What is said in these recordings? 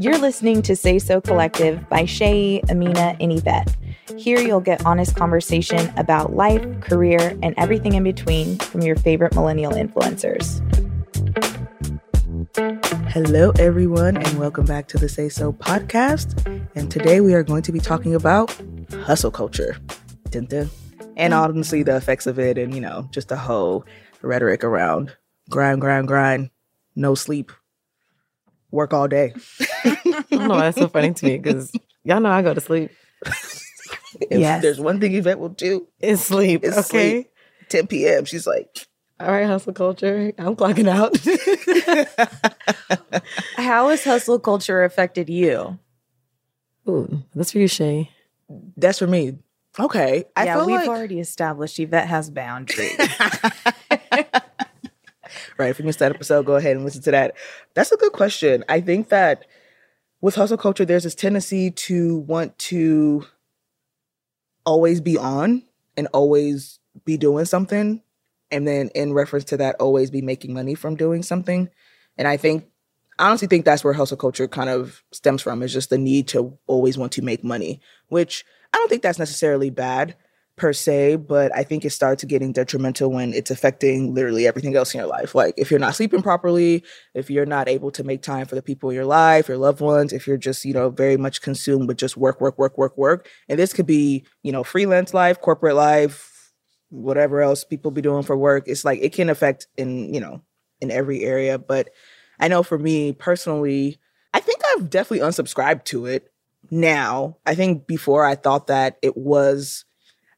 You're listening to Say So Collective by Shay, Amina, and Yvette. Here you'll get honest conversation about life, career, and everything in between from your favorite millennial influencers. Hello, everyone, and welcome back to the Say So podcast. And today we are going to be talking about hustle culture. Dun dun. And honestly, the effects of it, and you know, just the whole rhetoric around grind, grind, grind, no sleep, work all day. I don't know why that's so funny to me because y'all know I go to sleep. If Yes. there's one thing Yvette will do, It's sleep. It's okay. sleep. 10 p.m., she's like, All right, hustle culture. I'm clocking out. How has hustle culture affected you? Ooh, that's for you, Shay. that's for me. Okay. I yeah, feel we've like, already established Yvette has boundaries. Right, if you missed that episode, go ahead and listen to that. That's a good question. I think that with hustle culture, there's this tendency to want to always be on and always be doing something. And then in reference to that, always be making money from doing something. And I think, I honestly think that's where hustle culture kind of stems from is just the need to always want to make money, which I don't think that's necessarily bad per se, but I think it starts getting detrimental when it's affecting literally everything else in your life. Like if you're not sleeping properly, if you're not able to make time for the people in your life, your loved ones, if you're just, you know, very much consumed with just work, work, work, work, work. And this could be, you know, freelance life, corporate life, whatever else people be doing for work. It's like it can affect in, you know, in every area. But I know for me personally, I think I've definitely unsubscribed to it now. I think before I thought that it was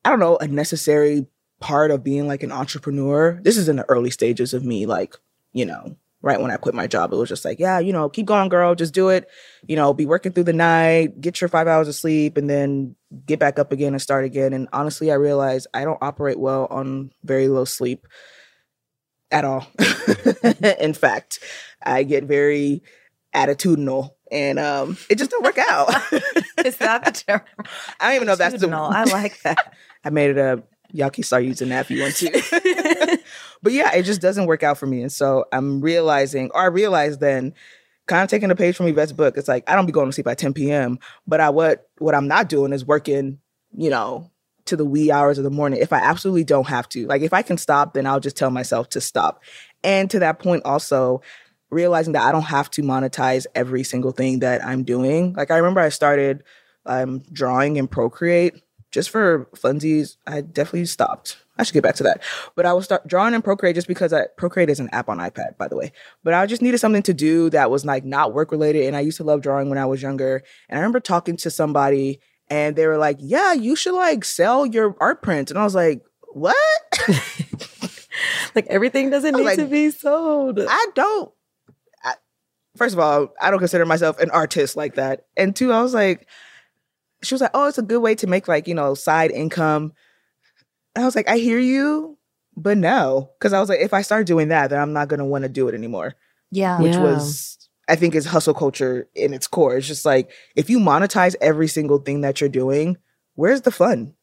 I don't know, a necessary part of being like an entrepreneur. This is in the early stages of me, like, you know, right when I quit my job, it was just like, yeah, you know, keep going, girl, just do it. You know, be working through the night, get your five hours of sleep, and then get back up again and start again. And honestly, I realized I don't operate well on very low sleep at all. in fact, I get very attitudinal and um it just don't work out. Is that the term? I don't even know if that's the. I like that. I made it up. Y'all can start using that if you want to. but yeah, it just doesn't work out for me. And so I'm realizing, or I realized then, kind of taking a page from Yvette's book. It's like I don't be going to sleep by 10 p.m. But I what what I'm not doing is working, you know, to the wee hours of the morning. If I absolutely don't have to, like if I can stop, then I'll just tell myself to stop. And to that point, also realizing that I don't have to monetize every single thing that I'm doing. Like I remember I started um, drawing in Procreate just for funsies. I definitely stopped. I should get back to that. But I was start drawing in Procreate just because I, Procreate is an app on iPad, by the way. But I just needed something to do that was like not work related. And I used to love drawing when I was younger. And I remember talking to somebody and they were like, yeah, you should like sell your art prints. And I was like, what? Like everything doesn't need to be sold. I don't. I, first of all, I don't consider myself an artist like that. And two, I was like, she was like, oh, it's a good way to make like, you know, side income. And I was like, I hear you, but no. Cause I was like, if I start doing that, then I'm not going to want to do it anymore, Yeah. which Yeah. was, I think, is hustle culture in its core. It's just like, if you monetize every single thing that you're doing, where's the fun?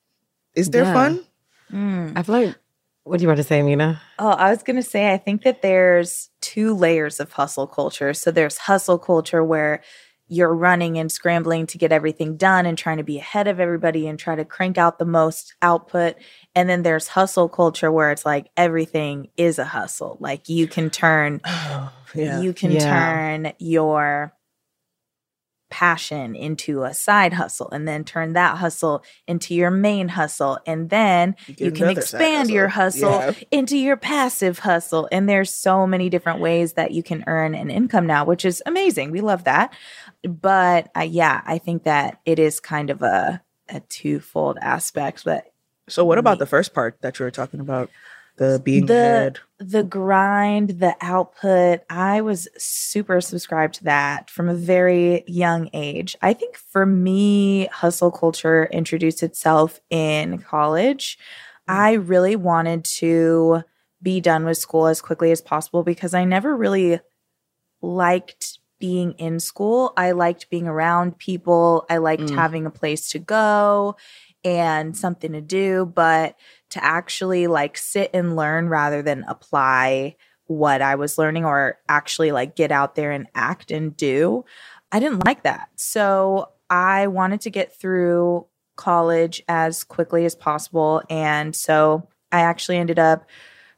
Is there Yeah. fun? Mm. I feel like, what do you want to say, Mina? Oh, I was going to say, I think that there's two layers of hustle culture. So there's hustle culture where you're running and scrambling to get everything done and trying to be ahead of everybody and try to crank out the most output. And then there's hustle culture where it's like everything is a hustle. Like you can turn yeah. you can Yeah. turn your passion into a side hustle and then turn that hustle into your main hustle and then get you can expand your hustle Yeah. into your passive hustle and there's so many different ways that you can earn an income now which is amazing we love that but uh, yeah i think that it is kind of a a twofold aspect but So what about the first part that you were talking about? The being The- ahead. the grind, the output, I was super subscribed to that from a very young age. I think for me, hustle culture introduced itself in college. I really wanted to be done with school as quickly as possible because I never really liked being in school. I liked being around people. I liked Mm. having a place to go and something to do, but to actually like sit and learn rather than apply what I was learning or actually like get out there and act and do. I didn't like that. So I wanted to get through college as quickly as possible. And so I actually ended up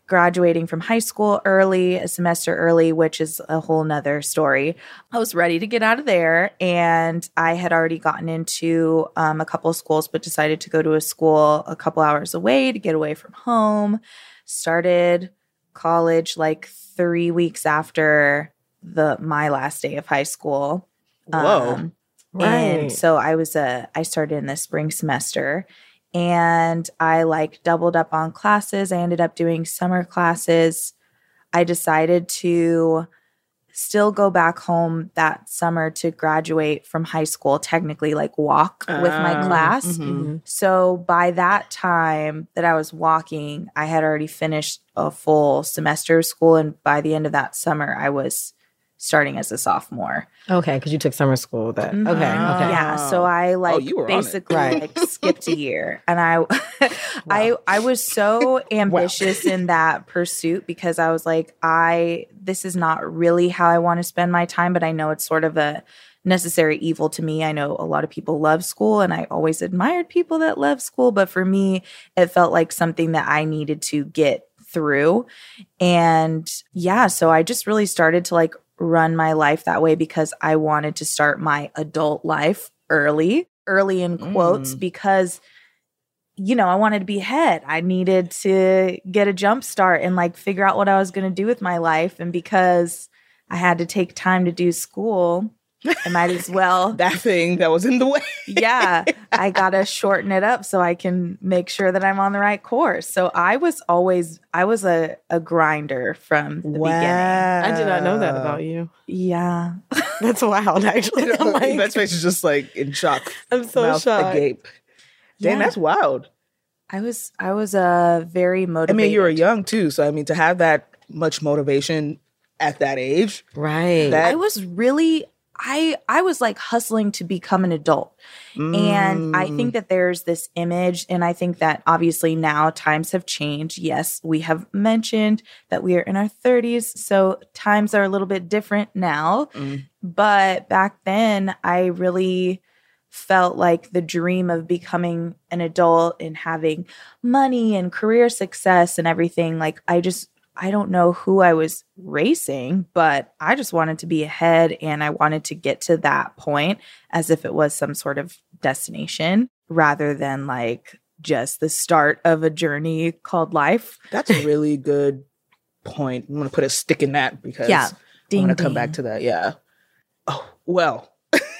graduating from high school early, a semester early, which is a whole nother story. I was ready to get out of there and I had already gotten into um, a couple of schools, but decided to go to a school a couple hours away to get away from home. Started college like three weeks after the my last day of high school. Whoa. Um, Right. and so I was a I started in the spring semester and I like doubled up on classes. I ended up doing summer classes. I decided to still go back home that summer to graduate from high school, technically like walk with my Ah, class. mhm. Mhm. So by that time that I was walking, I had already finished a full semester of school and by the end of that summer I was starting as a sophomore. Okay, because you took summer school. That okay, okay. Mm-hmm. Yeah, so I oh, like Oh, you were on it. basically like skipped a year, and I, I, I was so ambitious in that pursuit because I was like, I this is not really how I want to spend my time, but I know it's sort of a necessary evil to me. I know a lot of people love school, and I always admired people that love school, but for me, it felt like something that I needed to get through, and yeah, so I just really started to like run my life that way because I wanted to start my adult life early, early in quotes, Mm. because you know, I wanted to be ahead. I needed to get a jump start and like figure out what I was going to do with my life. And because I had to take time to do school, I might as well. That thing that was in the way. yeah, I got to shorten it up so I can make sure that I'm on the right course. So I was always, I was a, a grinder from the beginning. I did not know that about you. Yeah. That's wild, actually. I'm, like, Yvette's face is just like in shock. I'm so mouth shocked. agape. Dang, Yeah. that's wild. I was I was uh very motivated. I mean, you were young too, so I mean, to have that much motivation at that age, Right. That- I was really I I was like hustling to become an adult. And I Mm. think that there's this image and I think that obviously now times have changed. Yes, we have mentioned that we are in our 30s, so times are a little bit different now. Mm. But back then, I really felt like the dream of becoming an adult and having money and career success and everything like I just I don't know who I was racing, but I just wanted to be ahead and I wanted to get to that point as if it was some sort of destination rather than like just the start of a journey called life. that's a really good point. I'm gonna put a stick in that because Yeah. I Ding, want to come back to that. Yeah. Oh well,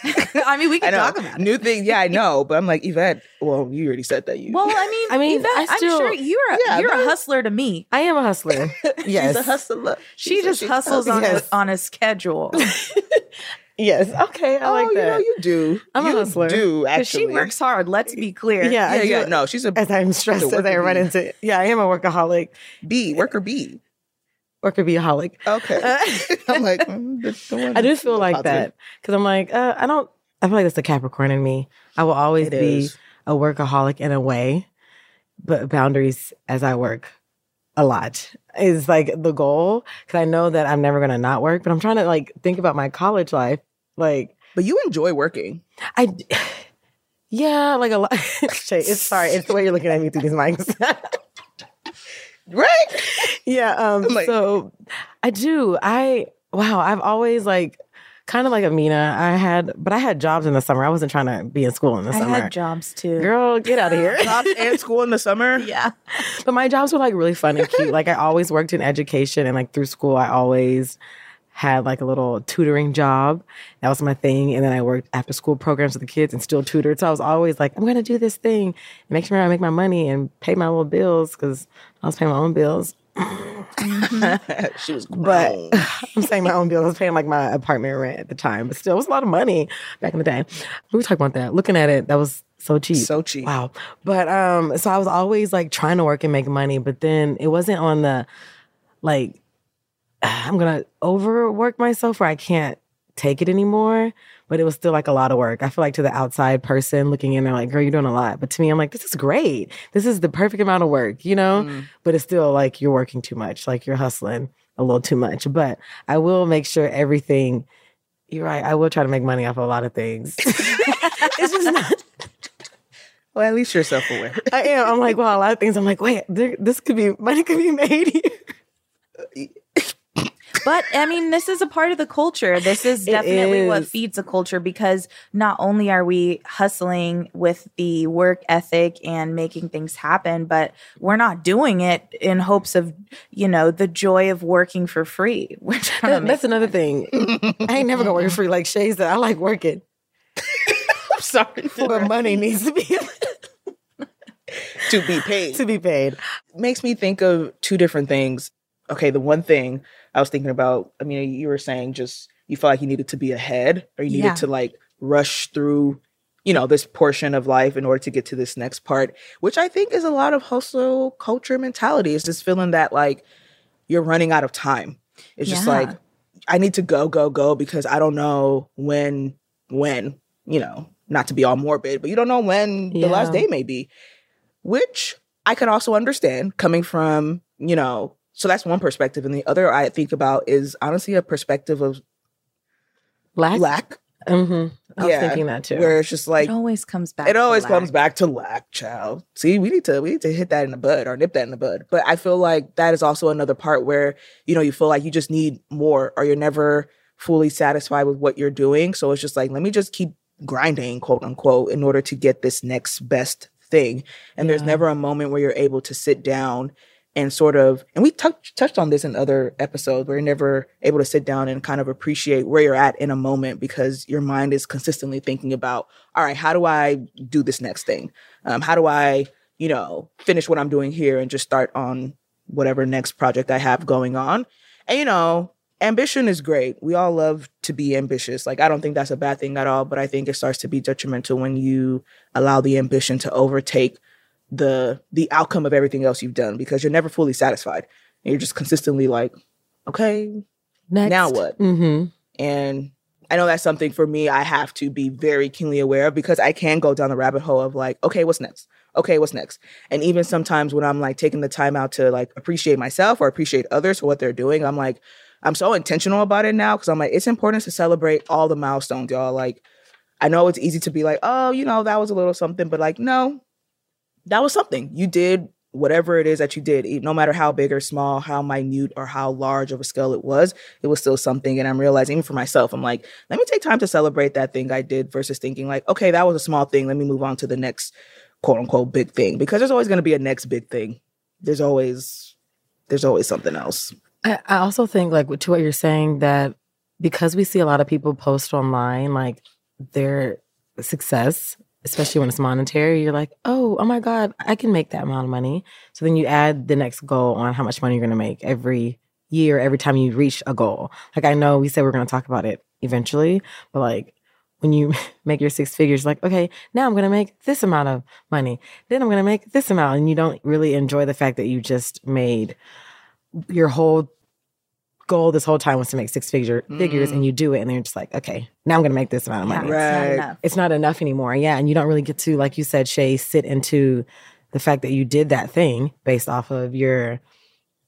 I mean, we can talk about it. new thing. Yeah, I know, but I'm like Yvette. Well, you already said that. You. Well, I mean, I mean, Yvette, I still- I'm sure you're a, Yeah, you're a hustler to me. I am a hustler. yes. she's a hustler. She She's a- just she's hustles on Yes. a, on a schedule Yes. Okay. I oh, like you know you do. I'm a hustler. Do because actually? she works hard. Let's be clear. Yeah, Yeah, yeah. No, she's a As I'm stressed She's as I worker run bee. into Yeah, I am a workaholic. B worker B. Worker be a holic. Okay. Uh, I'm like, mm, I do feel like positive. that because I'm like, uh, I don't. I feel like that's the Capricorn in me. I will always It be is. a workaholic in a way, but boundaries as I work a lot is like the goal because I know that I'm never gonna not work. But I'm trying to like think about my college life. Like But you enjoy working. I, yeah, like a lot. Shay, it's sorry, it's the way you're looking at me through these mics. Right? yeah. Um. Like- so I do. I wow. I've always like kind of like Amina. I had, but I had jobs in the summer. I wasn't trying to be in school in the I summer. I had jobs too. Girl, get out of here. Jobs and school in the summer. Yeah. but my jobs were like really fun and cute. Like I always worked in education and like through school, I always had like a little tutoring job. That was my thing. And then I worked after school programs with the kids and still tutored. So I was always like, I'm going to do this thing and make sure I make my money and pay my little bills because I was paying my own bills. she was But. I'm saying my own bills. I was paying like my apartment rent at the time, but still, it was a lot of money back in the day. We were talking about that. Looking at it, that was so cheap. so cheap. Wow. But um, so I was always like trying to work and make money, but then it wasn't on the like I'm gonna overwork myself where I can't take it anymore. But it was still like a lot of work. I feel like to the outside person looking in, they're like, girl, you're doing a lot. But to me, I'm like, this is great. This is the perfect amount of work, you know? Mm. But it's still like you're working too much, like you're hustling a little too much. But I will make sure everything. You're right. I will try to make money off of a lot of things. it's just not. Well, at least you're self aware. I am. I'm like, well, a lot of things. I'm like, wait, there, this could be money could be made here. But I mean, this is a part of the culture. This is It definitely what feeds a culture because not only are we hustling with the work ethic and making things happen, but we're not doing it in hopes of, you know, the joy of working for free. We're trying to That- make that's another thing. I ain't never gonna work for free like Shay said. I like working, I'm sorry. but money needs to be to be paid. to be paid. makes me think of two different things. Okay, the one thing I was thinking about, I mean, you were saying just you felt like you needed to be ahead or you needed Yeah. to like rush through, you know, this portion of life in order to get to this next part, which I think is a lot of hustle culture mentality. It's just feeling that like you're running out of time. It's just like I need to go, go, go because I don't know when, when, you know, not to be all morbid, but you don't know when the last day may be, which I can also understand coming from, you know, so that's one perspective. And the other I think about is honestly a perspective of Lack. lack, hmm I was Yeah, thinking that too. where it's just like, it always comes back. it to always lack. comes back to lack, child. See, we need to we need to hit that in the bud or nip that in the bud. But I feel like that is also another part where you know you feel like you just need more, or you're never fully satisfied with what you're doing. So it's just like let me just keep grinding, quote unquote, in order to get this next best thing. And there's never a moment where you're able to sit down and sort of and we touched touched on this in other episodes where you're never able to sit down and kind of appreciate where you're at in a moment because your mind is consistently thinking about all right how do i do this next thing? Um, how do i you know finish what i'm doing here and just start on whatever next project i have going on? And you know ambition is great. We all love to be ambitious. Like i don't think that's a bad thing at all but i think it starts to be detrimental when you allow the ambition to overtake the the outcome of everything else you've done because you're never fully satisfied. And you're just consistently like, okay, Next. now what? hmm And I know that's something for me I have to be very keenly aware of because I can go down the rabbit hole of like, okay, what's next? Okay, what's next? And even sometimes when I'm like taking the time out to like appreciate myself or appreciate others for what they're doing, I'm like, I'm so intentional about it now because I'm like, it's important to celebrate all the milestones, y'all. Like, I know it's easy to be like, oh, you know, that was a little something, but like, no, that was something. You did whatever it is that you did, no matter how big or small, how minute or how large of a scale it was, it was still something. And I'm realizing, even for myself, I'm like, let me take time to celebrate that thing I did versus thinking, like, okay, that was a small thing. Let me move on to the next quote unquote big thing because there's always going to be a next big thing. There's always, there's always something else. I, I also think, like, to what you're saying, that because we see a lot of people post online, like their success, especially when it's monetary, you're like, oh, oh my God, I can make that amount of money. So then you add the next goal on how much money you're going to make every year, every time you reach a goal. Like, I know we said we're going to talk about it eventually, but like, when you make your six figures, like, okay, now I'm going to make this amount of money. Then I'm going to make this amount. And you don't really enjoy the fact that you just made your whole goal this whole time was to make six figure figures and you do it and then you're just like okay now i'm gonna make this amount of Yeah, money it's not Right. enough. it's not enough anymore. Yeah and you don't really get to like you said shay sit into the fact that you did that thing based off of your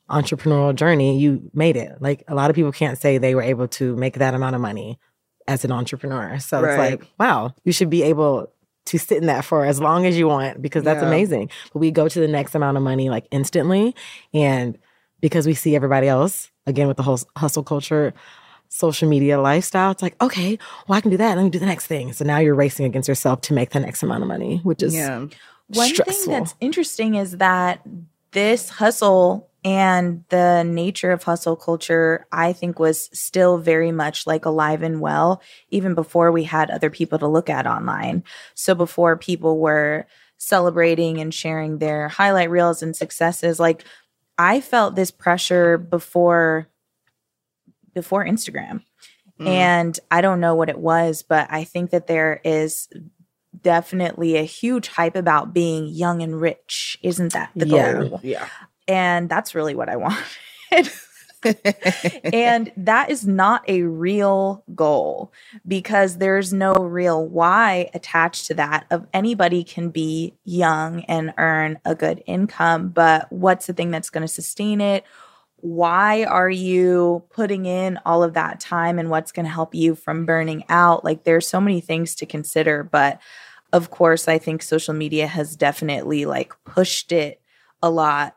entrepreneurial journey. You made it. Like a lot of people can't say they were able to make that amount of money as an entrepreneur. So it's like wow you should be able to sit in that for as long as you want because that's Yeah. amazing. But we go to the next amount of money like instantly. And because we see everybody else again with the whole hustle culture social media lifestyle it's like okay well i can do that let me do the next thing so now you're racing against yourself to make the next amount of money which is Yeah. One stressful. thing that's interesting is that this hustle and the nature of hustle culture, I think, was still very much like alive and well, even before we had other people to look at online. So before people were celebrating and sharing their highlight reels and successes, like I felt this pressure before before Instagram. Mm. And I don't know what it was, but I think that there is definitely a huge hype about being young and rich. Isn't that the Yeah. goal? yeah. And that's really what I wanted. and that is not a real goal because there's no real why attached to that of anybody can be young and earn a good income but what's the thing that's going to sustain it why are you putting in all of that time and what's going to help you from burning out? Like there's so many things to consider, but of course, I think social media has definitely like pushed it a lot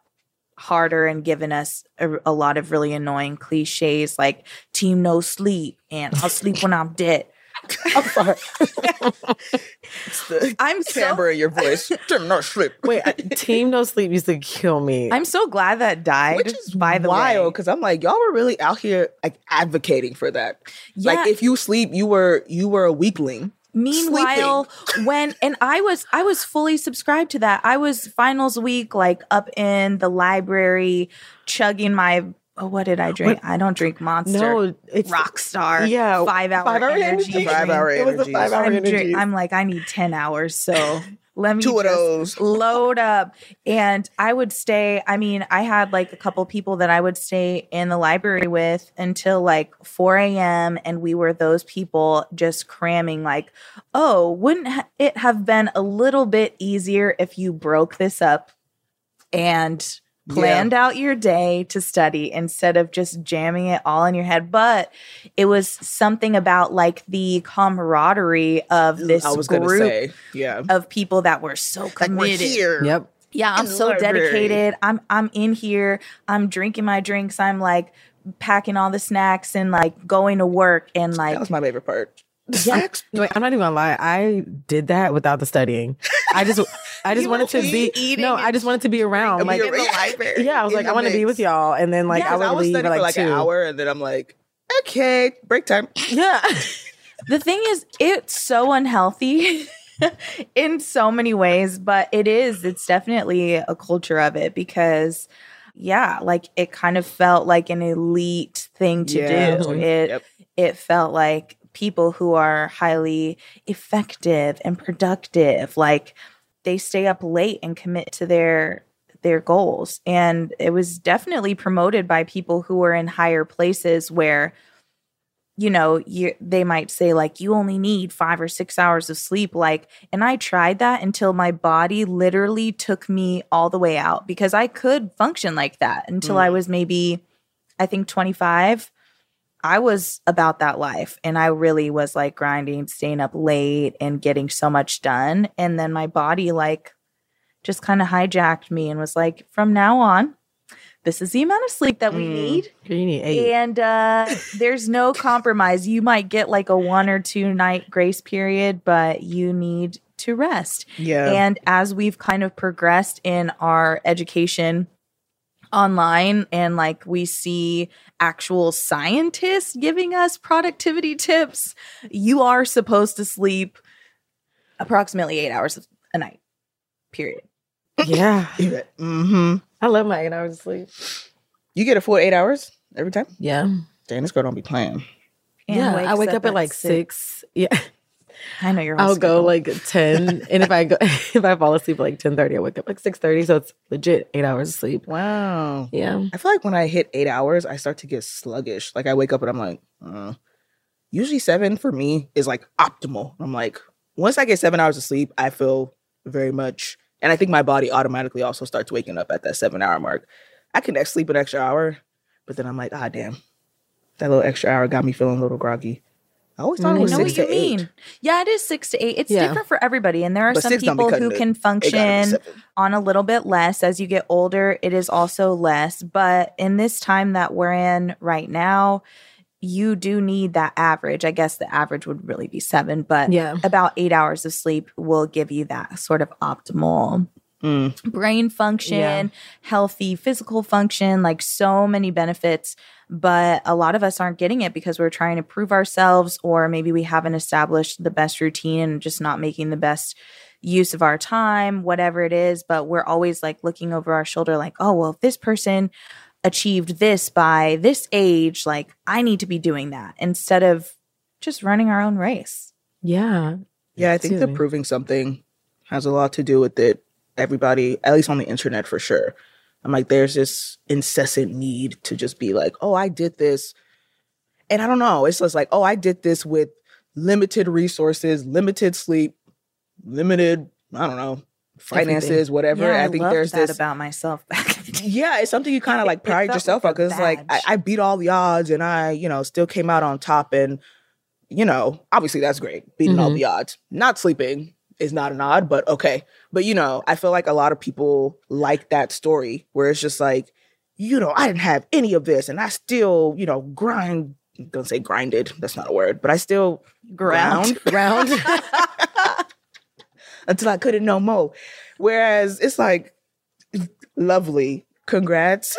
harder and given us a, a lot of really annoying cliches like team no sleep and I'll sleep when I'm dead. I'm sorry. it's the I'm so timbre in your voice. Tim, no sleep. Wait, I- Team No Sleep used to kill me. I'm so glad that died. Which is by the wild way. because I'm like, y'all were really out here like advocating for that. Yeah. Like if you sleep, you were you were a weakling. Meanwhile, when and I was I was fully subscribed to that. I was finals week like up in the library chugging my oh, what did I drink? I don't drink Monster. no, it's Rockstar. Yeah, five hour five-hour energy. energy. Five hour It was a energy. five-hour I'm, energy. drink- I'm like I need ten hours, so let me Two of just those. load up. And I would stay. I mean, I had like a couple people that I would stay in the library with until like 4 a.m. And we were those people just cramming, like, oh, wouldn't it have been a little bit easier if you broke this up and planned out your day to study instead of just jamming it all in your head? But it was something about like the camaraderie of this I was group say, yeah. of people that were so Like we're committed. here. Yep. Yeah, I'm so library. dedicated. I'm I'm in here. I'm drinking my drinks. I'm like packing all the snacks and like going to work and like That was my favorite part. The Yeah. Wait, I'm not even gonna lie. I did that without the studying. I just, I just wanted to be. No, I just wanted to be around. Like, in the library. yeah, I was like, I want to be with y'all, and then like Yeah, I 'cause would I was leave studying at for like like two. an hour, and then I'm like, okay, break time. Yeah. the thing is it's so unhealthy in so many ways, but it is it's definitely a culture of it because yeah, like it kind of felt like an elite thing to Yeah. do. It Yep. it felt like people who are highly effective and productive like they stay up late and commit to their their goals. And it was definitely promoted by people who were in higher places where you know you they might say like you only need 5 or 6 hours of sleep. Like and I tried that until my body literally took me all the way out because I could function like that until I mm. was maybe I think 25 I was about that life and I really was like grinding, staying up late and getting so much done. And then my body like just kind of hijacked me and was like, from now on, this is the amount of sleep that we Mm. need. You need. And uh, there's no compromise. You might get like a one or two night grace period, but you need to rest. Yeah. And as we've kind of progressed in our education online and like we see actual scientists giving us productivity tips, you are supposed to sleep approximately eight hours a night, period. yeah. mm-hmm. I love my eight hours of sleep. You get a full eight hours every time. Yeah. Damn, this girl don't be playing. And yeah. I wake up, at like six. Yeah. I know you're. I'll go like ten, and if I go, if I fall asleep like ten thirty, I wake up like six thirty. So it's legit eight hours of sleep. Wow. Yeah. I feel like when I hit eight hours, I start to get sluggish. Like I wake up and I'm like, uh. usually seven for me is like optimal. I'm like, once I get seven hours of sleep, I feel very much, and I think my body automatically also starts waking up at that seven hour mark. I can sleep an extra hour, but then I'm like, ah, damn, that little extra hour got me feeling a little groggy. I always thought mm, I it was know six what you eight. mean. Yeah, it is six to eight. It's Yeah. different for everybody, and there are But some six don't be people cutting who it. can It gotta be function seven. on a little bit less as you get older. It is also less, but in this time that we're in right now, you do need that average. I guess the average would really be seven, but Yeah. about eight hours of sleep will give you that sort of optimal Mm. brain function, Yeah. healthy physical function, like so many benefits. But a lot of us aren't getting it because we're trying to prove ourselves, or maybe we haven't established the best routine and just not making the best use of our time, whatever it is. But we're always like looking over our shoulder, like, oh, well, if this person achieved this by this age, like I need to be doing that instead of just running our own race. Yeah. Yeah, I think the proving something has a lot to do with it. Everybody, at least on the internet for sure. I'm like, there's this incessant need to just be like, oh, I did this. And I don't know. It's just like, oh, I did this with limited resources, limited sleep, limited, I don't know, finances, Everything. whatever. Yeah, I, I think there's that this about myself back in the day. yeah, it's something you kind of like It pride yourself on because it's like I. I beat all the odds and I, you know, still came out on top. And, you know, obviously that's great, beating all Mhm. the odds. Not sleeping is not an odd, but okay. But, you know, I feel like a lot of people like that story where it's just like, you know, I didn't have any of this and I still, you know, grind. Gonna say grinded. That's not a word, but I still Ground. ground until I couldn't no more. Whereas it's like, lovely, congrats.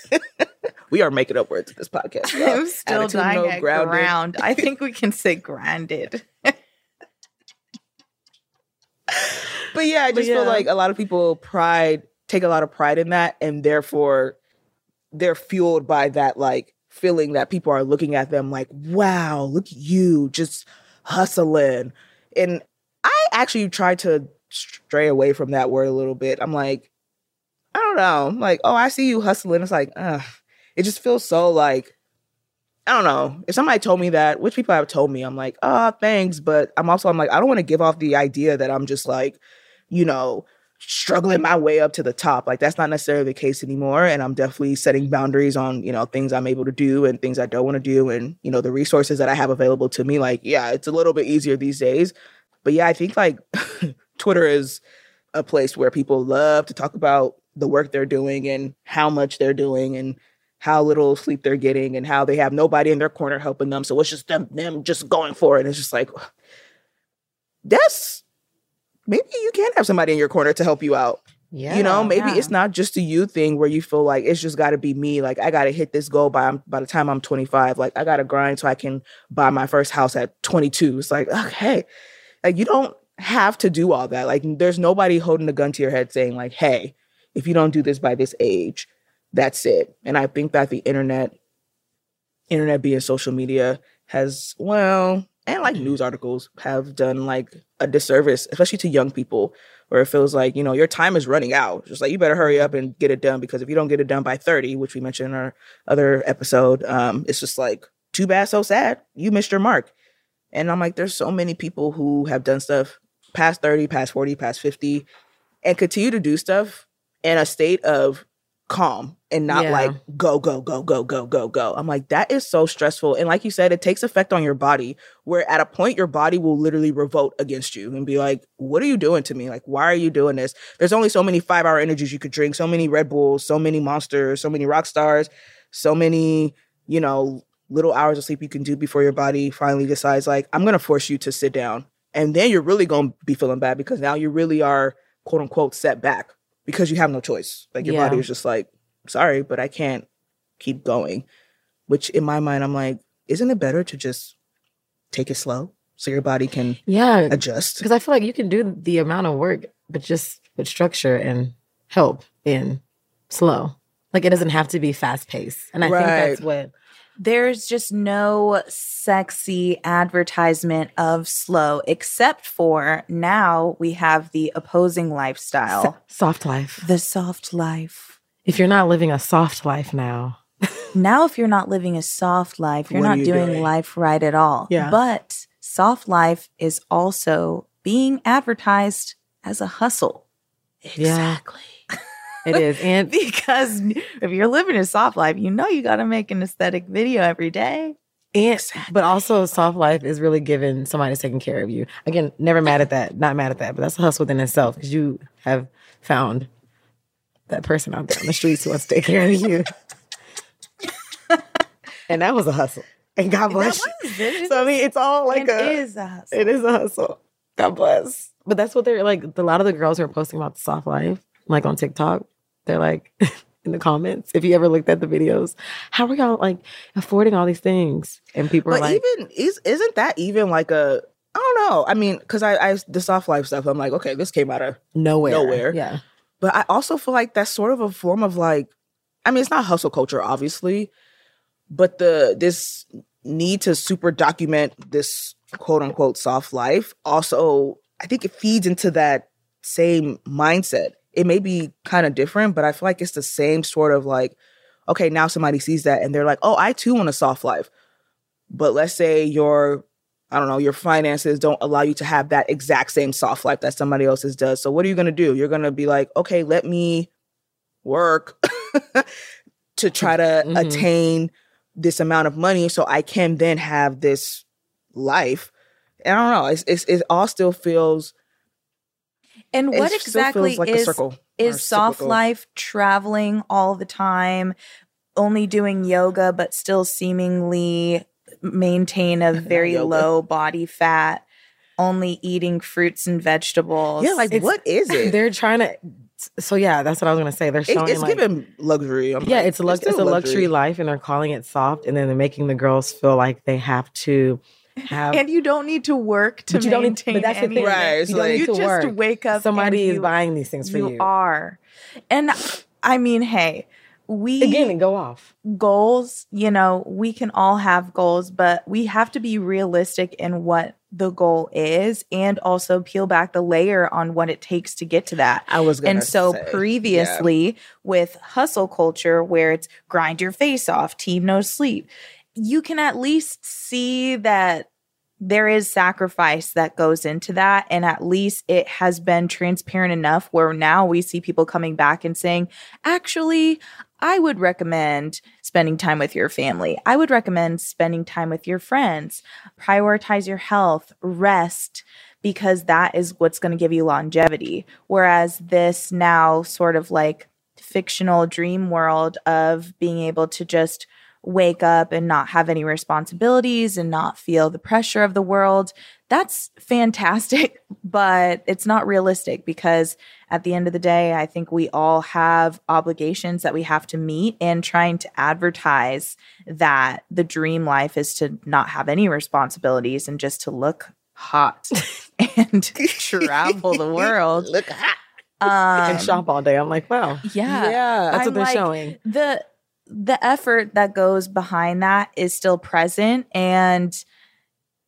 we are making up words in this podcast. y'all. I'm still Attitude, dying no at grounded. ground. I think we can say grounded. But yeah, I just feel like a lot of people pride take a lot of pride in that, and therefore they're fueled by that like feeling that people are looking at them like, wow, look at you just hustling. And I actually try to stray away from that word a little bit. I'm like, I don't know. I'm like, oh, I see you hustling. It's like, uh, it just feels so like I don't know. If somebody told me that, which people have told me, I'm like, oh, thanks. But I'm also, I'm like, I don't want to give off the idea that I'm just like, you know, struggling my way up to the top. Like that's not necessarily the case anymore. And I'm definitely setting boundaries on, you know, things I'm able to do and things I don't want to do and, you know, the resources that I have available to me. Like, yeah, it's a little bit easier these days. But yeah, I think like Twitter is a place where people love to talk about the work they're doing and how much they're doing and how little sleep they're getting and how they have nobody in their corner helping them. So it's just them them just going for it. And It's just like that's maybe you can have somebody in your corner to help you out. Yeah. you know, maybe yeah. it's not just a you thing where you feel like it's just got to be me. Like I got to hit this goal by by the time I'm 25. Like I got to grind so I can buy my first house at 22. It's like okay, like you don't have to do all that. Like there's nobody holding a gun to your head saying like, hey, if you don't do this by this age, that's it. And I think that the internet, internet being social media, has well, and like news articles have done like a disservice, especially to young people, where it feels like you know your time is running out. Just like you better hurry up and get it done because if you don't get it done by thirty, which we mentioned in our other episode, um, it's just like too bad, so sad. You missed your mark. And I'm like, there's so many people who have done stuff past 30, past 40, past 50, and continue to do stuff in a state of calm and not Yeah. like go, go, go, go, go, go, go. I'm like, that is so stressful. And like you said, it takes effect on your body where at a point your body will literally revolt against you and be like, what are you doing to me? Like, why are you doing this? There's only so many five hour energies you could drink, so many Red Bulls, so many monsters, so many rock stars, so many, you know, little hours of sleep you can do before your body finally decides like i'm going to force you to sit down and then you're really going to be feeling bad because now you really are quote unquote set back because you have no choice like your Yeah. body is just like sorry but i can't keep going which in my mind i'm like isn't it better to just take it slow so your body can Yeah. adjust Because I feel like you can do the amount of work, but just with structure and help in slow. Like it doesn't have to be fast paced. And I think that's what There's just no sexy advertisement of slow, except for now we have the opposing lifestyle, so- soft life. the soft life. If you're not living a soft life now, Now, if you're not living a soft life, you're What not you doing, doing? life right at all. Yeah. But soft life is also being advertised as a hustle. Yeah. it is. And Because if you're living a soft life, you know you got to make an aesthetic video every day. And but also soft life is really giving somebody that's taking care of you. Again, never mad at that. Not mad at that, but that's a hustle within itself because you have found that person out there on the streets who wants to take care of you. and that was a hustle. And God bless you. So I mean, it's all like It a is a hustle. it is a hustle. God bless. But that's what they're like. A lot of the girls who are posting about the soft life, like on TikTok, they're like in the comments. If you ever looked at the videos, how are y'all like affording all these things? And people are but like, even is isn't that even like a i don't know i mean because I, I the soft life stuff i'm like okay this came out of nowhere, nowhere. Yeah, But I also feel like that's sort of a form of like, I mean, it's not hustle culture, obviously, but the this need to super document this quote unquote soft life also, I think it feeds into that same mindset. It may be kind of different, but I feel like it's the same sort of like, okay, now somebody sees that and they're like, oh, I too want a soft life. But let's say you're I don't know, your finances don't allow you to have that exact same soft life that somebody else's does. So what are you going to do? You're going to be like, okay, let me work to try to Mhm. attain this amount of money so I can then have this life. And I don't know, it's, it's it all still feels And what it exactly like is is soft cyclical. life traveling all the time, only doing yoga but still seemingly maintain a very low body fat, only eating fruits and vegetables. Yeah, like It's- what is it? They're trying to. So yeah, that's what I was gonna say. They're showing it's like, given luxury. I'm yeah, like, it's a lux- it's, still a luxury life, and they're calling it soft, and then they're making the girls feel like they have to have. and you don't need to work to But you don't need- maintain but that's the thing. of it. Right, it's You, like- you to just work. wake up. somebody and is you, buying these things for you. you are, and I mean, hey, we Again, go off. goals, you know, we can all have goals, but we have to be realistic in what the goal is and also peel back the layer on what it takes to get to that. I was gonna And so say, previously with hustle culture where it's grind your face off, team no sleep, you can at least see that there is sacrifice that goes into that and at least it has been transparent enough where now we see people coming back and saying actually I would recommend spending time with your family. I would recommend spending time with your friends. Prioritize your health, rest, because that is what's going to give you longevity. Whereas this now sort of like fictional dream world of being able to just wake up and not have any responsibilities and not feel the pressure of the world, that's fantastic, but it's not realistic because at the end of the day, I think we all have obligations that we have to meet and trying to advertise that the dream life is to not have any responsibilities and just to look hot and travel the world. Look hot. Um, and shop all day. I'm like, wow, Yeah. yeah. that's I'm what they're like- showing. the the effort that goes behind that is still present and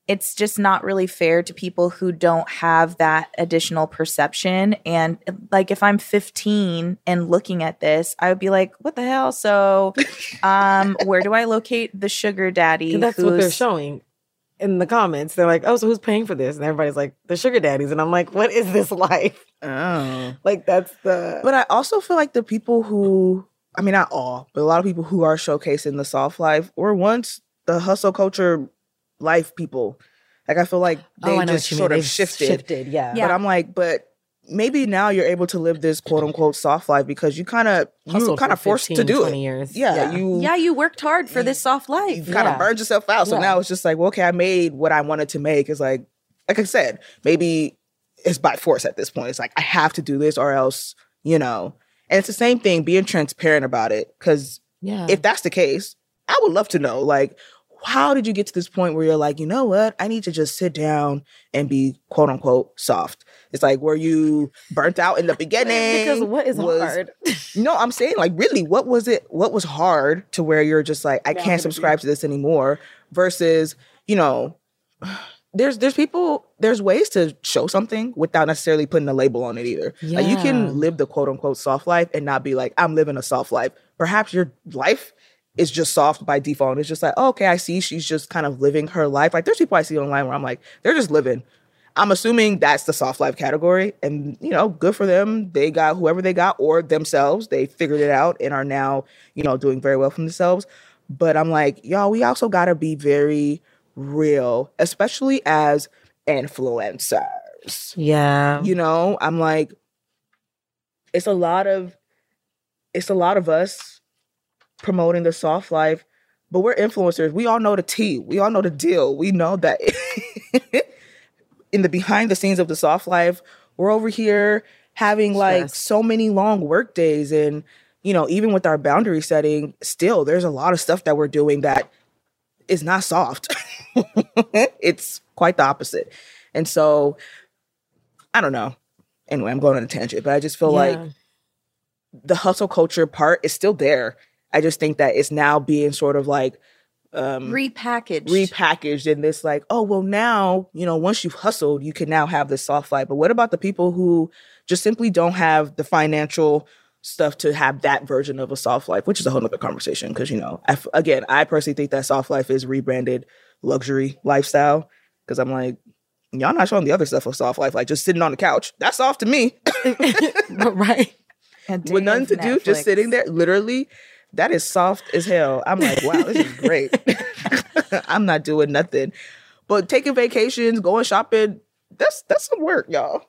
it's just not really fair to people who don't have that additional perception and like if i'm 15 and looking at this i would be like what the hell so um where do i locate the sugar daddy And that's what they're showing in the comments. They're like, oh, so who's paying for this? And everybody's like, the sugar daddies. And I'm like, what is this life? Oh. Like that's the. But I also feel like the people who, I mean, not all, but a lot of people who are showcasing the soft life were once the hustle culture life people. Like I feel like oh, they oh, just sort mean. of They've shifted. Shifted, yeah. Yeah. But I'm like, but maybe now you're able to live this quote unquote soft life because you kind of you kind of for forced to do 20 it. years. Yeah, Yeah. you yeah you worked hard for this soft life. you kind of Yeah. burned yourself out. So Yeah. now it's just like, well, okay, I made what I wanted to make. It's like, like I said, maybe it's by force at this point. It's like I have to do this or else, you know. And it's the same thing, being transparent about it. Because Yeah. if that's the case, I would love to know, like, how did you get to this point where you're like, you know what? I need to just sit down and be quote unquote soft. It's like, were you burnt out in the beginning? because what is Was- hard? No, I'm saying like really, what was it? What was hard to where you're just like, I Now can't subscribe to this anymore? Versus, you know, there's there's people there's ways to show something without necessarily putting a label on it either. Like you can live the quote unquote soft life and not be like, I'm living a soft life. Perhaps your life is just soft by default. And it's just like, oh, okay, I see she's just kind of living her life. Like there's people I see online where I'm like, they're just living. I'm assuming that's the soft life category. And, you know, good for them. They got whoever they got or themselves. They figured it out and are now, you know, doing very well for themselves. But I'm like, y'all, we also got to be very real, especially as influencers. Yeah. You know, I'm like, it's a lot of, it's a lot of us promoting the soft life, but we're influencers. We all know the tea. We all know the deal. We know that in the behind the scenes of the soft life, we're over here having like Stress. so many long work days and you know even with our boundary setting still there's a lot of stuff that we're doing that is not soft. It's quite the opposite. And so i don't know. Anyway i'm going on a tangent but i just feel like the hustle culture part is still there. I just think that it's now being sort of like um repackaged. repackaged in this like oh well now you know once you've hustled you can now have this soft life. But what about the people who just simply don't have the financial stuff to have that version of a soft life which is a whole nother conversation because you know I f again i personally think that soft life is rebranded luxury lifestyle because I'm like, y'all not showing the other stuff of soft life, like just sitting on the couch. That's soft to me. right. A With nothing of to do, just sitting there. Literally, that is soft as hell. I'm like, wow, this is great. I'm not doing nothing. But taking vacations, going shopping, that's that's some work, y'all.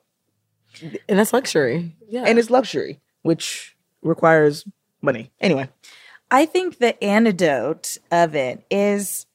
And that's luxury. Yeah. And it's luxury, which requires money. Anyway. I think the antidote of it is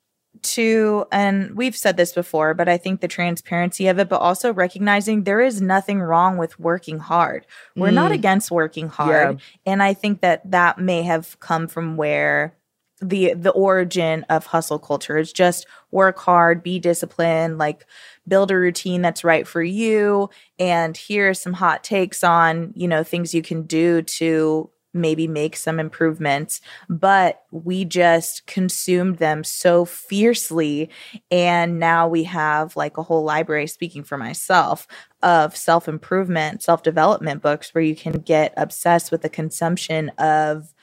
to, and we've said this before, but I think the transparency of it, but also recognizing there is nothing wrong with working hard. We're not Mm. against working hard. And I think that that may have come from where the the origin of hustle culture. Is just work hard be disciplined like build a routine that's right for you. And here are some hot takes on you know things you can do to maybe make some improvements. But we just consumed them so fiercely. And now we have like a whole library speaking for myself of self-improvement self-development books where you can get obsessed with the consumption of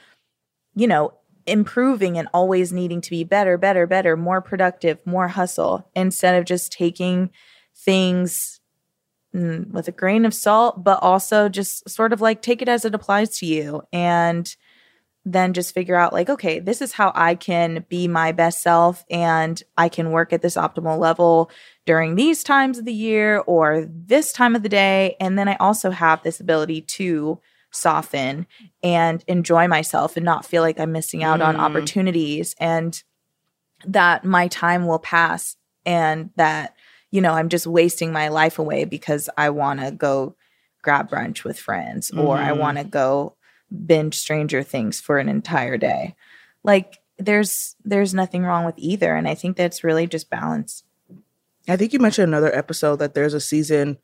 you know improving and always needing to be better better better more productive more hustle instead of just taking things mm, with a grain of salt, but also just sort of like take it as it applies to you and then just figure out like, okay, this is how I can be my best self and I can work at this optimal level during these times of the year or this time of the day. And then I also have this ability to soften and enjoy myself and not feel like I'm missing out on Mm. opportunities and that my time will pass and that you know, I'm just wasting my life away because I want to go grab brunch with friends or I Mhm. want to go binge Stranger Things for an entire day. Like there's there's nothing wrong with either and I think that's really just balance. I think you mentioned another episode that there's a season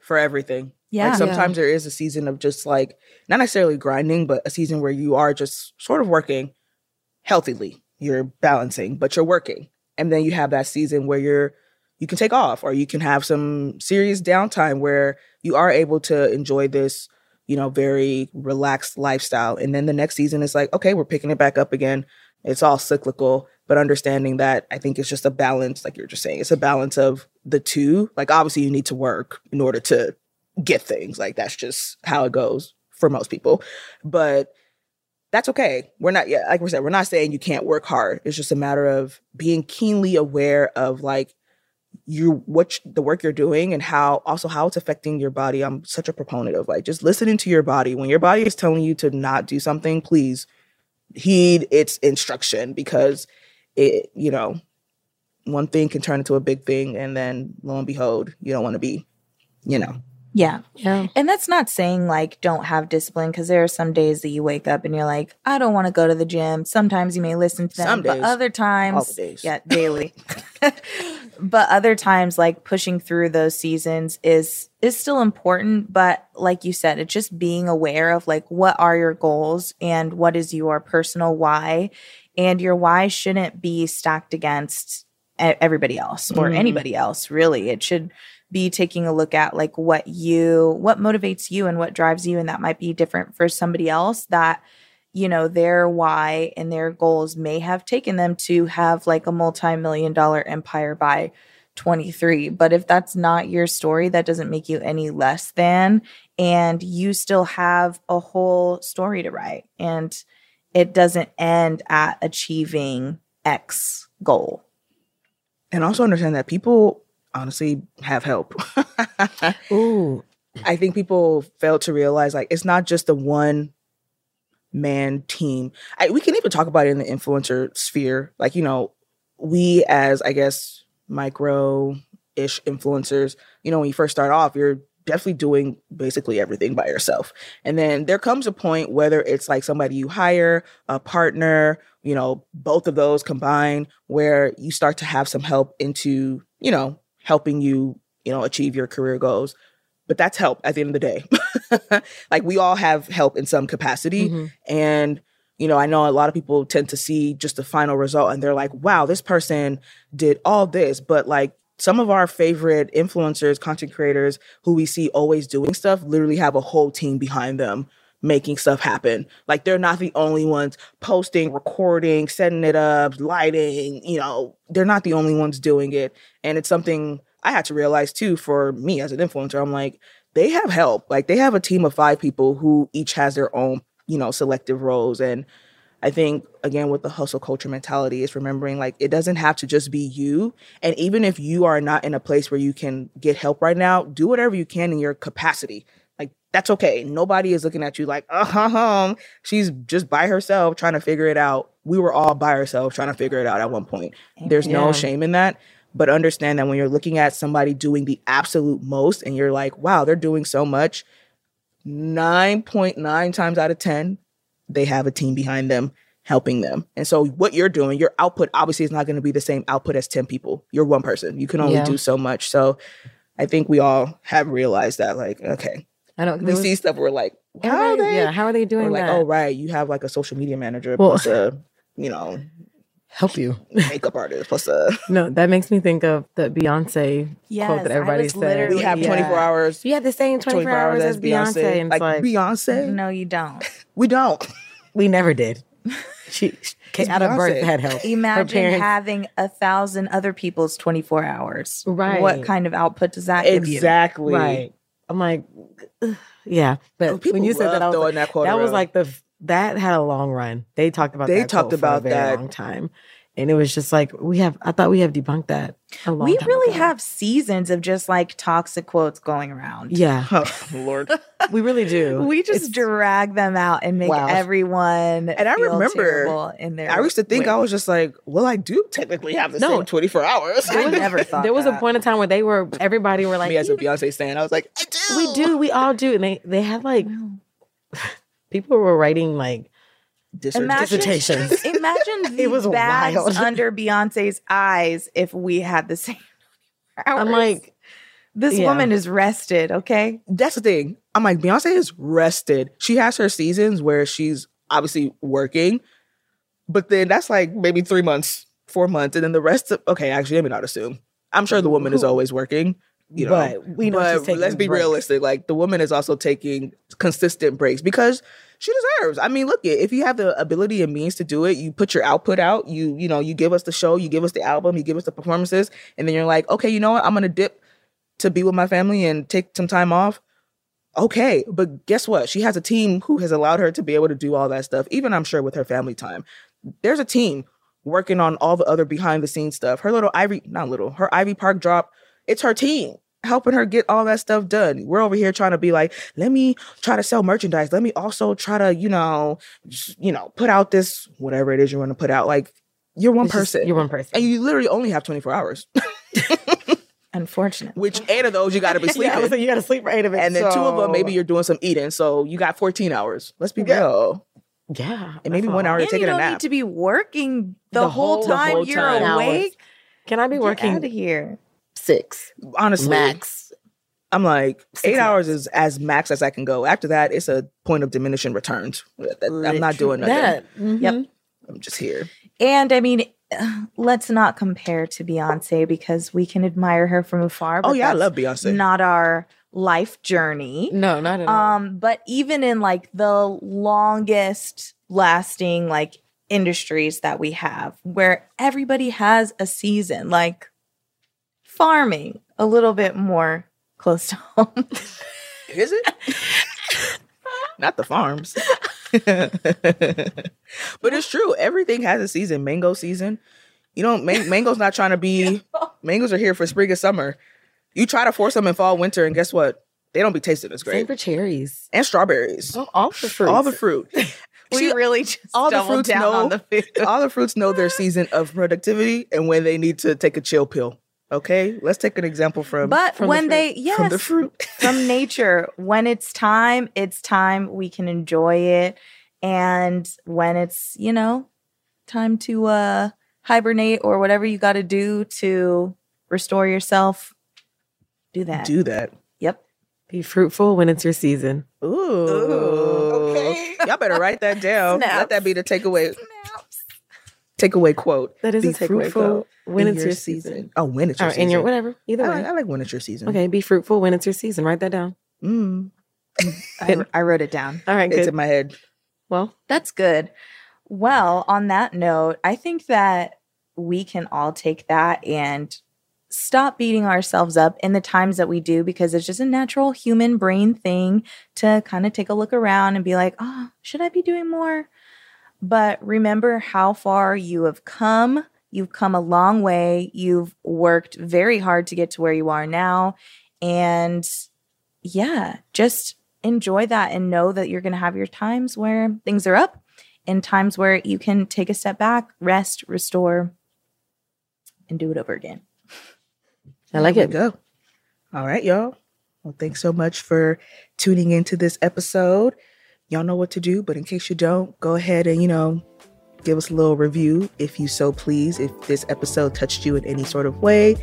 for everything. Yeah. Like sometimes there is a season of just like not necessarily grinding, but a season where you are just sort of working healthily. You're balancing, but you're working. And then you have that season where you're you can take off or you can have some serious downtime where you are able to enjoy this, you know, very relaxed lifestyle. And then the next season is like, okay, we're picking it back up again. It's all cyclical, but understanding that I think it's just a balance, like you're just saying, it's a balance of the two. Like obviously you need to work in order to get things. Like that's just how it goes for most people. But that's okay. We're not yeah, like we said, we're not saying you can't work hard. It's just a matter of being keenly aware of like you what the work you're doing and how also how it's affecting your body. I'm such a proponent of like just listening to your body. When your body is telling you to not do something, please heed its instruction because it, you know, one thing can turn into a big thing and then lo and behold, you don't want to be, you know, Yeah. Yeah. And that's not saying like don't have discipline because there are some days that you wake up and you're like, I don't want to go to the gym. Sometimes you may listen to them, Some but days. other times, days. yeah, daily. but other times, like pushing through those seasons is is still important. But like you said, it's just being aware of like what are your goals and what is your personal why, and your why shouldn't be stacked against everybody else or Mhm. anybody else. Really, it should be taking a look at like what you what motivates you and what drives you and that might be different for somebody else that you know their why and their goals may have taken them to have like a multi-million dollar empire by 23 but if that's not your story that doesn't make you any less than and you still have a whole story to write and it doesn't end at achieving x goal. And also understand that people honestly have help. Ooh. I think people fail to realize like it's not just the one man team. I, we can even talk about it in the influencer sphere. Like, you know, we as I guess micro ish influencers, you know, when you first start off, you're definitely doing basically everything by yourself. And then there comes a point whether it's like somebody you hire, a partner, you know, both of those combined where you start to have some help into, you know, helping you, you know, achieve your career goals. But that's help at the end of the day. like we all have help in some capacity. Mhm. And, you know, I know a lot of people tend to see just the final result and they're like, wow, this person did all this. But like some of our favorite influencers, content creators who we see always doing stuff literally have a whole team behind them making stuff happen. Like they're not the only ones posting, recording, setting it up, lighting, you know, they're not the only ones doing it. And it's something I had to realize too for me as an influencer. I'm like, they have help. Like they have a team of five people who each has their own, you know, selective roles. And I think again with the hustle culture mentality is remembering like it doesn't have to just be you. And even if you are not in a place where you can get help right now, do whatever you can in your capacity. That's okay. Nobody is looking at you like, uh huh. She's just by herself trying to figure it out. We were all by ourselves trying to figure it out at one point. There's no shame in that. But understand that when you're looking at somebody doing the absolute most and you're like, wow, they're doing so much, 9.9 times out of 10, they have a team behind them helping them. And so what you're doing, your output obviously is not going to be the same output as 10 people. You're one person. You can only Yeah. do so much. So I think we all have realized that like, okay. I don't. We was- see stuff we're like, how are they? Yeah, how are they doing Or like, that? oh right, you have like a social media manager Well- plus a, you know, help you. makeup artist plus a No, that makes me think of the Beyonce Yes, quote that I everybody was says. we have Yeah. 24 hours. You have the same 24, hours, as Beyonce, and Like, like, Beyonce? No, you don't. We don't. we never did. She, she It's out of birth had help. Imagine having a thousand other people's 24 hours. Right. What kind of output does that give you? Exactly. right. I'm like, ugh, yeah. But Oh, people when you said that, I was like, that that was like the that had a long run. They talked about They that talked about that. long time, and it was just like we have. I thought we have debunked that. A long We time really ago. have seasons of just like toxic quotes going around. Yeah, Oh, Lord. we really do. We just It's- drag them out and make Wow. everyone And I feel remember- terrible in there I used to think way. I was just like, well, I do technically have the No. same 24 hours. I never thought there was a point in time where they were everybody were like Me as a "You- Beyonce stan, I was like, I do. we do we all do and they they had like people were writing like Dissert- Imagine, dissertations. imagine the It was bags wild. under Beyonce's eyes if we had the same. i'm like this yeah. woman is rested. Okay, That's the thing. I'm like, Beyonce is rested. She has her seasons where she's obviously working, but then that's like maybe three months, four months. And then the rest of, okay, actually, let me not assume. I'm sure the woman is always working. You know, but we know but let's be breaks. realistic. Like the woman is also taking consistent breaks because she deserves. I mean, look, if you have the ability and means to do it, you put your output out. You you know, you give us the show, you give us the album, you give us the performances, and then you're like, okay, you know what? I'm gonna dip to be with my family and take some time off. Okay, but guess what? She has a team who has allowed her to be able to do all that stuff. Even I'm sure with her family time, there's a team working on all the other behind the scenes stuff. Her little Ivy, not little, her Ivy Park drop. It's her team helping her get all that stuff done. We're over here trying to be like, let me try to sell merchandise. Let me also try to, you know, s- you know, put out this whatever it is you want to put out. Like you're one It's just- person, you're one person and you literally only have 24 hours. unfortunately. Which eight of those you got to be sleeping, yeah, I was like, you gotta sleep for eight of it and then two of them maybe you're doing some eating. So you got 14 hours. Let's be Yeah. real. yeah And maybe that's one hour you're and you taking a don't nap. need to be working the, The whole whole- the time whole you're time. awake. can i be Get working out of here. Six Honestly, max I'm like Six eight hours is as max as I can go. After that, it's a point of diminishing returns. That- that- I'm not doing nothing. that mhm. Yep. I'm just here. And I mean, let's not compare to Beyonce because we can admire her from afar. Oh but yeah, I love Beyonce. Not our life journey. no not at all Um, but even in like the longest lasting like industries that we have, where everybody has a season, like farming, a little bit more close to home. Is it? Not the farms. but it's true. Everything has a season. Mango season. You know, man- mango's not trying to be. Mangoes are here for spring and summer. You try to force them in fall, winter, and guess what? They don't be tasting as great. same great. for cherries And strawberries. oh, all the fruits All the fruit. we See, really just all the fruits down know on the food. all the fruits know their season of productivity and when they need to take a chill pill. Okay, let's take an example from But from the when fruit. they yes, from the fruit. from nature. When it's time, it's time. We can enjoy it. And when it's, you know, time to uh hibernate or whatever you gotta do to restore yourself, do that. Do that. yep. be fruitful when it's your season Ooh. okay. Y'all better write that down. Let that be the takeaway takeaway quote. that is Be a takeaway quote when Be it's your, season, Oh, when it's your Or season. in your whatever either I way like, I like when it's your season. okay be fruitful when it's your season write that down Mm. I, I wrote it down. All right, good. It's in my head. well, That's good. Well, on that note, I think that we can all take that and stop beating ourselves up in the times that we do because it's just a natural human brain thing to kind of take a look around and be like, oh, should I be doing more? But remember how far you have come. You've come a long way. You've worked very hard to get to where you are now. And yeah, just enjoy that and know that you're going to have your times where things are up and times where you can take a step back, rest, restore, and do it over again. I like it. go. All right, y'all. Well, thanks so much for tuning into this episode. Y'all know what to do, but in case you don't, go ahead and, you know, give us a little review if you so please. If this episode touched you in any sort of way,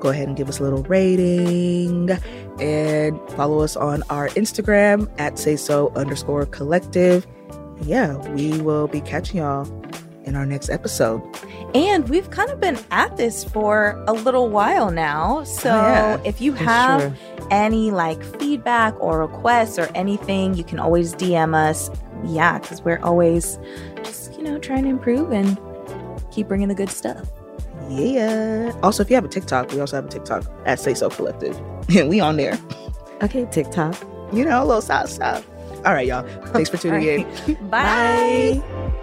go ahead and give us a little rating and follow us on our Instagram at say so underscore collective. Yeah, we will be catching y'all in our next episode. And we've kind of been at this for a little while now. So Oh, yeah. if you have true. Any like feedback or requests or anything, you can always DM us. Yeah, because we're always just, you know, trying to improve and keep bringing the good stuff. Yeah. Also, if you have a TikTok, we also have a TikTok at Say So Collective. And we on there. Okay, TikTok. You know, a little side stuff. All right, y'all. Thanks for tuning in. Bye. Bye.